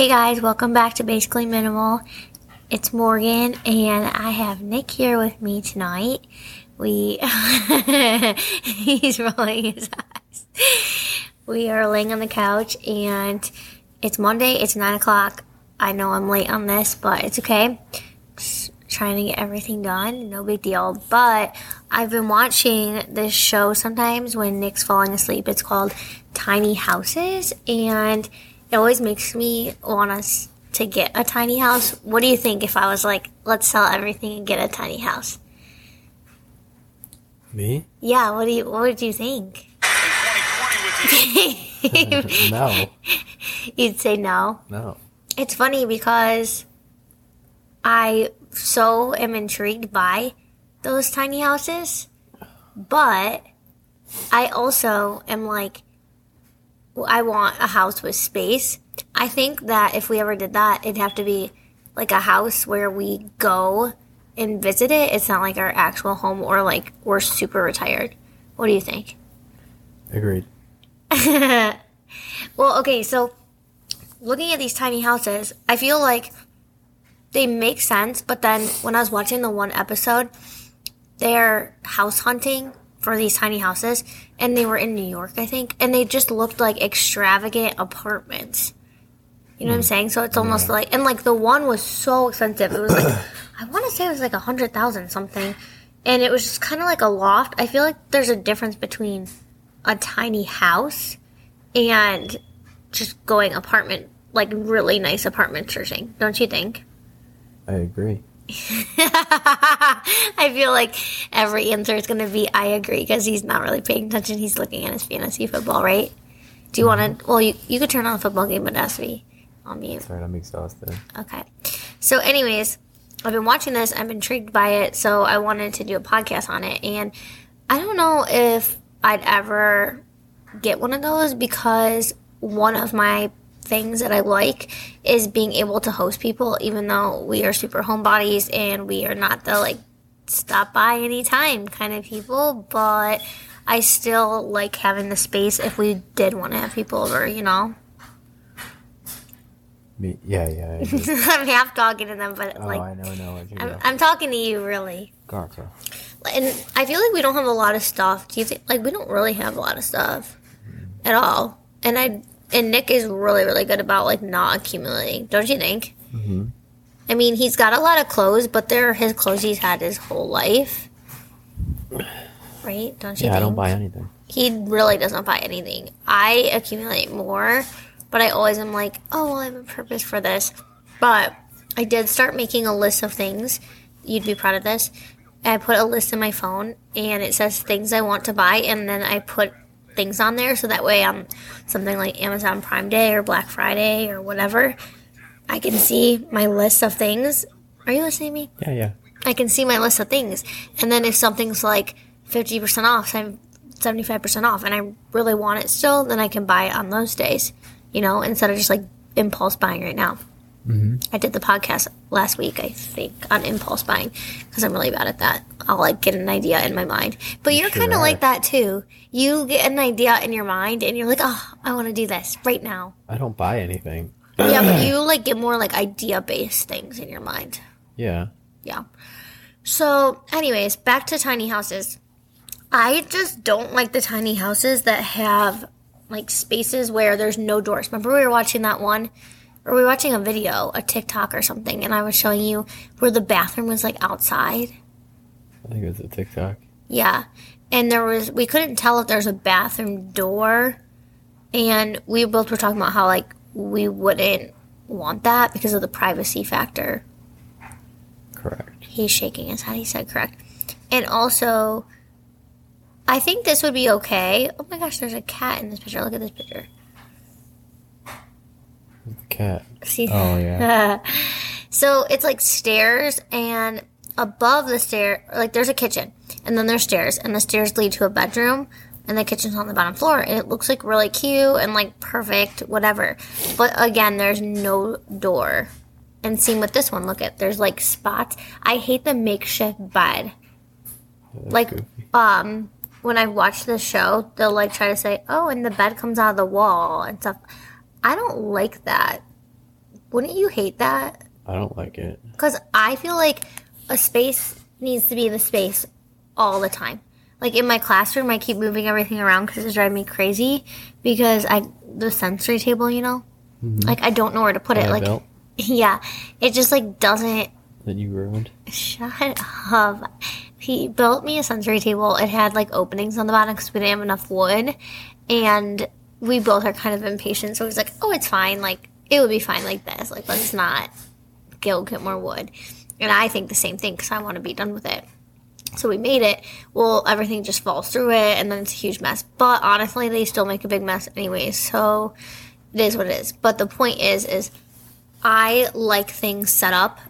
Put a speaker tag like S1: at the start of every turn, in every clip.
S1: Hey guys, welcome back to Basically Minimal. It's Morgan, and I have Nick here with me tonight. We, he's rolling his eyes. We are laying on the couch, and it's Monday. It's nine o'clock. I know I'm late on this, but it's okay. Just trying to get everything done. No big deal. But I've been watching this show sometimes when Nick's falling asleep. It's called Tiny Houses, and it always makes me want us to get a tiny house. What do you think if I was like, let's sell everything and get a tiny house?
S2: Me?
S1: Yeah, what do you what would you think?
S2: no.
S1: You'd say no.
S2: No.
S1: It's funny because I so am intrigued by those tiny houses, but I also am like, I want a house with space. I think that if we ever did that, it'd have to be like a house where we go and visit it. It's not like our actual home or like we're super retired. What do you think?
S2: Agreed.
S1: well, okay, so looking at these tiny houses, I feel like they make sense, but then when I was watching the one episode, they're house hunting for these tiny houses, and they were in New York, I think, and they just looked like extravagant apartments. You know what I'm hmm. saying? So it's almost
S2: Yeah.
S1: like, and like the one was so expensive. It was like, I want to say it was like a hundred thousand something, and it was just kind of like a loft. I feel like there's a difference between a tiny house and just going apartment, like really nice apartment searching. Don't you think?
S2: I agree.
S1: I feel like every answer is going to be I agree because he's not really paying attention. He's looking at his fantasy football, right? Do you want to? Well, you, you could turn on a football game, but it has to be on mute.
S2: Sorry, I'm exhausted.
S1: Okay. So, anyways, I've been watching this. I'm intrigued by it, so I wanted to do a podcast on it. And I don't know if I'd ever get one of those because one of my things that I like is being able to host people, even though we are super homebodies and we are not the like stop by anytime kind of people. But I still like having the space if we did want to have people over, you know?
S2: Me? Yeah, yeah. I.
S1: I'm half talking to them, but
S2: oh,
S1: like.
S2: I know, no. I agree.
S1: I'm, I'm talking to you, really.
S2: Gotcha.
S1: And I feel like we don't have a lot of stuff. Do you think? Like we don't really have a lot of stuff mm-hmm. at all. And I and Nick is really really good about like not accumulating. Don't you think?
S2: Mm-hmm.
S1: I mean, he's got a lot of clothes, but they're his clothes he's had his whole life. Right? Don't you
S2: Yeah,
S1: think?
S2: I don't buy anything.
S1: He really doesn't buy anything. I accumulate more, but I always am like, oh, well, I have a purpose for this. But I did start making a list of things. You'd be proud of this. I put a list in my phone, and it says things I want to buy, and then I put things on there so that way on something like Amazon Prime Day or Black Friday or whatever, I can see my list of things. Are you listening to me?
S2: Yeah, yeah.
S1: I can see my list of things. And then if something's like 50% off, I'm 75% off, and I really want it still, then I can buy it on those days, you know, instead of just like impulse buying right now.
S2: Mm-hmm.
S1: I did the podcast last week, I think, on impulse buying because I'm really bad at that. I'll like get an idea in my mind. But you're
S2: sure
S1: kind of like that too. You get an idea in your mind and you're like, oh, I want to do this right now.
S2: I don't buy anything.
S1: yeah, but you like get more like idea based things in your mind.
S2: Yeah.
S1: Yeah. So, anyways, back to tiny houses. I just don't like the tiny houses that have like spaces where there's no doors. Remember we were watching that one or we were watching a video, a TikTok or something, and I was showing you where the bathroom was like outside.
S2: I think it was a TikTok.
S1: Yeah. And there was we couldn't tell if there's a bathroom door and we both were talking about how like we wouldn't want that because of the privacy factor.
S2: Correct.
S1: He's shaking his head. He said correct. And also, I think this would be okay. Oh my gosh, there's a cat in this picture. Look at this picture.
S2: The cat.
S1: See?
S2: Oh, yeah.
S1: so it's like stairs, and above the stair, like there's a kitchen, and then there's stairs, and the stairs lead to a bedroom, and the kitchen's on the bottom floor, and it looks like really cute and like perfect, whatever. But again, there's no door. And same with this one. Look at there's like spots. I hate the makeshift bed.
S2: That's
S1: like
S2: goofy.
S1: um when I watch the show, they'll like try to say, "Oh, and the bed comes out of the wall and stuff." I don't like that. Wouldn't you hate that?
S2: I don't like it.
S1: Because I feel like a space needs to be the space all the time. Like in my classroom, I keep moving everything around because it's driving me crazy. Because I the sensory table, you know, mm-hmm. like I don't know where to put it. Like
S2: belt
S1: yeah, it just like doesn't.
S2: that you ruined.
S1: Shut up. He built me a sensory table. It had like openings on the bottom because we didn't have enough wood, and we both are kind of impatient. So he's like, "Oh, it's fine. Like it would be fine like this. Like let's not go get more wood." And I think the same thing because I want to be done with it. So we made it. Well, everything just falls through it, and then it's a huge mess. But honestly, they still make a big mess anyways. So it is what it is. But the point is, is I like things set up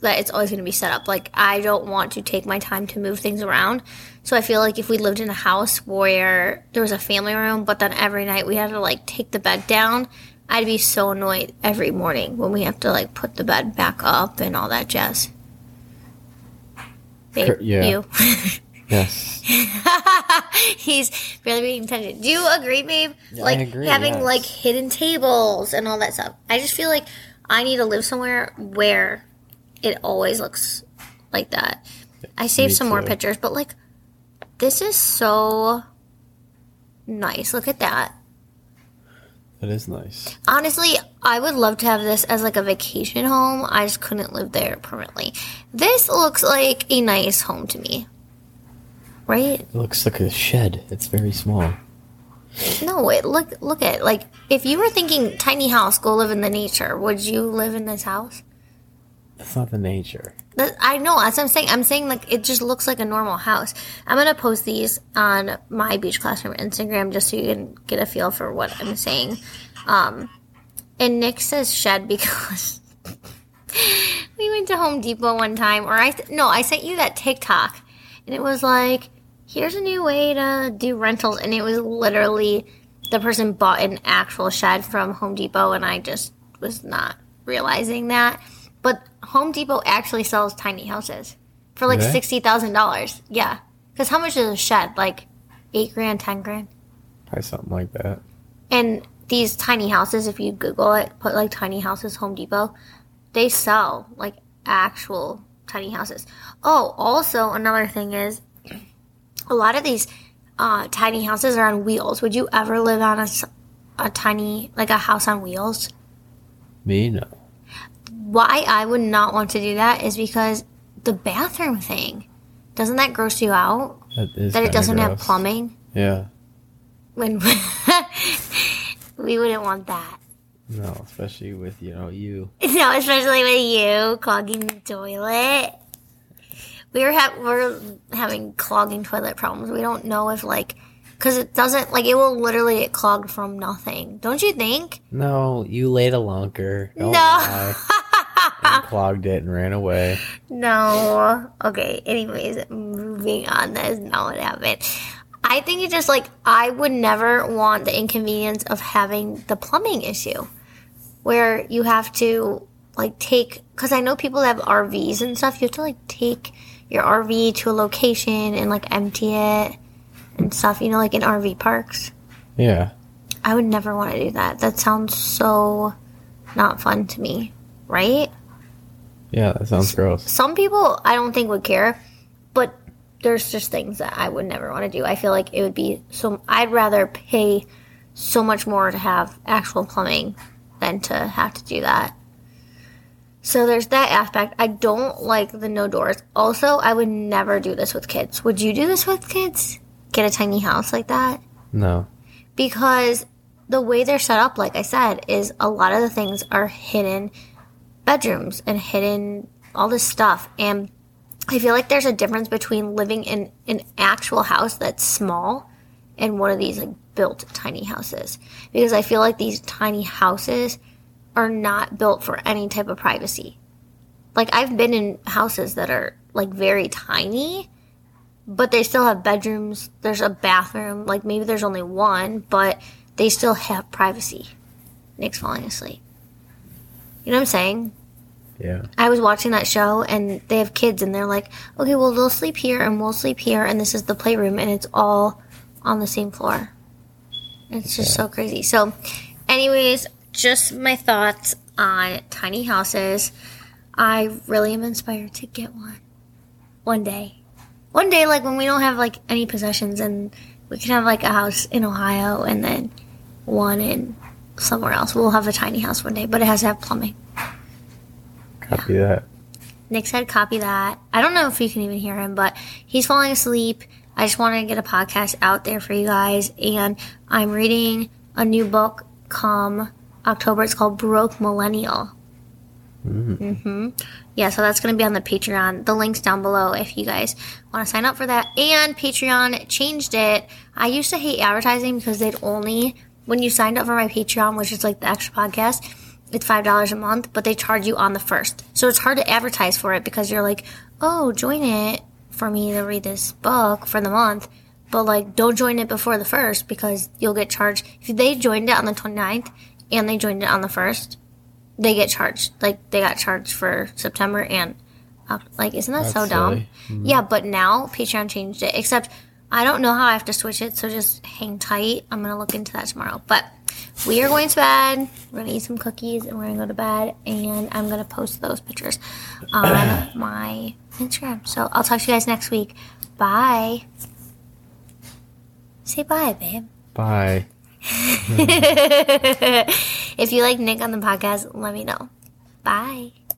S1: that it's always going to be set up. Like I don't want to take my time to move things around. So I feel like if we lived in a house where there was a family room, but then every night we had to like take the bed down, I'd be so annoyed every morning when we have to like put the bed back up and all that jazz. Babe,
S2: yeah.
S1: you.
S2: Yes.
S1: He's barely being attention. Do you agree, babe?
S2: Yeah, I
S1: like
S2: agree,
S1: having
S2: yes.
S1: like hidden tables and all that stuff. I just feel like I need to live somewhere where it always looks like that. I saved
S2: me
S1: some more pictures, but like this is so nice. Look at that.
S2: That is nice.
S1: Honestly, I would love to have this as like a vacation home. I just couldn't live there permanently. This looks like a nice home to me. Right?
S2: It looks like a shed. It's very small.
S1: No, it look look at like if you were thinking tiny house, go live in the nature. Would you live in this house?
S2: That's not the nature.
S1: That, I know As I'm saying. I'm saying like it just looks like a normal house. I'm gonna post these on my beach classroom Instagram just so you can get a feel for what I'm saying. Um, and Nick says shed because we went to Home Depot one time, or I no, I sent you that TikTok, and it was like, here's a new way to do rentals, and it was literally the person bought an actual shed from Home Depot, and I just was not realizing that. But Home Depot actually sells tiny houses for like
S2: they?
S1: sixty thousand dollars. Yeah, because how much is a shed? Like eight grand, ten grand.
S2: Probably something like that.
S1: And these tiny houses, if you Google it, put like tiny houses Home Depot, they sell like actual tiny houses. Oh, also another thing is a lot of these uh, tiny houses are on wheels. Would you ever live on a, a tiny, like a house on wheels?
S2: Me, no.
S1: Why I would not want to do that is because the bathroom thing. Doesn't that gross you out?
S2: That
S1: That it doesn't have plumbing?
S2: Yeah.
S1: When we wouldn't want that.
S2: No, especially with you know you.
S1: No, especially with you clogging the toilet. We were ha- we're having clogging toilet problems. We don't know if like because it doesn't like it will literally get clogged from nothing. Don't you think?
S2: No, you laid a lunker. Don't oh No. clogged it and ran away.
S1: No. Okay. Anyways, moving on. That is not what happened. I think it's just like I would never want the inconvenience of having the plumbing issue, where you have to like take because I know people that have RVs and stuff. You have to like take your RV to a location and like empty it and stuff. You know, like in RV parks.
S2: Yeah.
S1: I would never want to do that. That sounds so not fun to me, right?
S2: Yeah, that sounds gross.
S1: some people I don't think would care, but there's just things that I would never want to do. I feel like it would be so. I'd rather pay so much more to have actual plumbing than to have to do that. So there's that aspect. I don't like the no doors. Also, I would never do this with kids. Would you do this with kids? Get a tiny house like that?
S2: No.
S1: because the way they're set up, like I said, is a lot of the things are hidden bedrooms and hidden all this stuff. And I feel like there's a difference between living in an actual house that's small and one of these like built tiny houses. Because I feel like these tiny houses are not built for any type of privacy. Like I've been in houses that are like very tiny but they still have bedrooms. There's a bathroom. Like maybe there's only one, but they still have privacy. Nick's falling asleep. You know what I'm saying?
S2: Yeah.
S1: I was watching that show and they have kids and they're like, okay, well, they'll sleep here and we'll sleep here and this is the playroom and it's all on the same floor. It's just so crazy. So, anyways, just my thoughts on tiny houses. I really am inspired to get one one day. One day, like when we don't have like any possessions and we can have like a house in Ohio and then one in somewhere else. We'll have a tiny house one day, but it has to have plumbing.
S2: Copy that.
S1: Nick said, copy that. I don't know if you can even hear him, but he's falling asleep. I just want to get a podcast out there for you guys. And I'm reading a new book come October. It's called Broke Millennial. Mm-hmm. Yeah, so that's going to be on the Patreon. The link's down below if you guys want to sign up for that. And Patreon changed it. I used to hate advertising because they'd only, when you signed up for my Patreon, which is like the extra podcast, it's five dollars a month, but they charge you on the first. So it's hard to advertise for it because you're like, oh, join it for me to read this book for the month. But like, don't join it before the first because you'll get charged. If they joined it on the 29th and they joined it on the first, they get charged. Like they got charged for September and like, isn't that so
S2: That's
S1: dumb?
S2: silly. Mm-hmm.
S1: Yeah, but now Patreon changed it. Except I don't know how I have to switch it, so just hang tight. I'm gonna look into that tomorrow. But we are going to bed. We're gonna eat some cookies and we're gonna go to bed. And I'm gonna post those pictures on my Instagram. So I'll talk to you guys next week. Bye. Say bye, babe.
S2: Bye.
S1: if you like Nick on the podcast, let me know. Bye.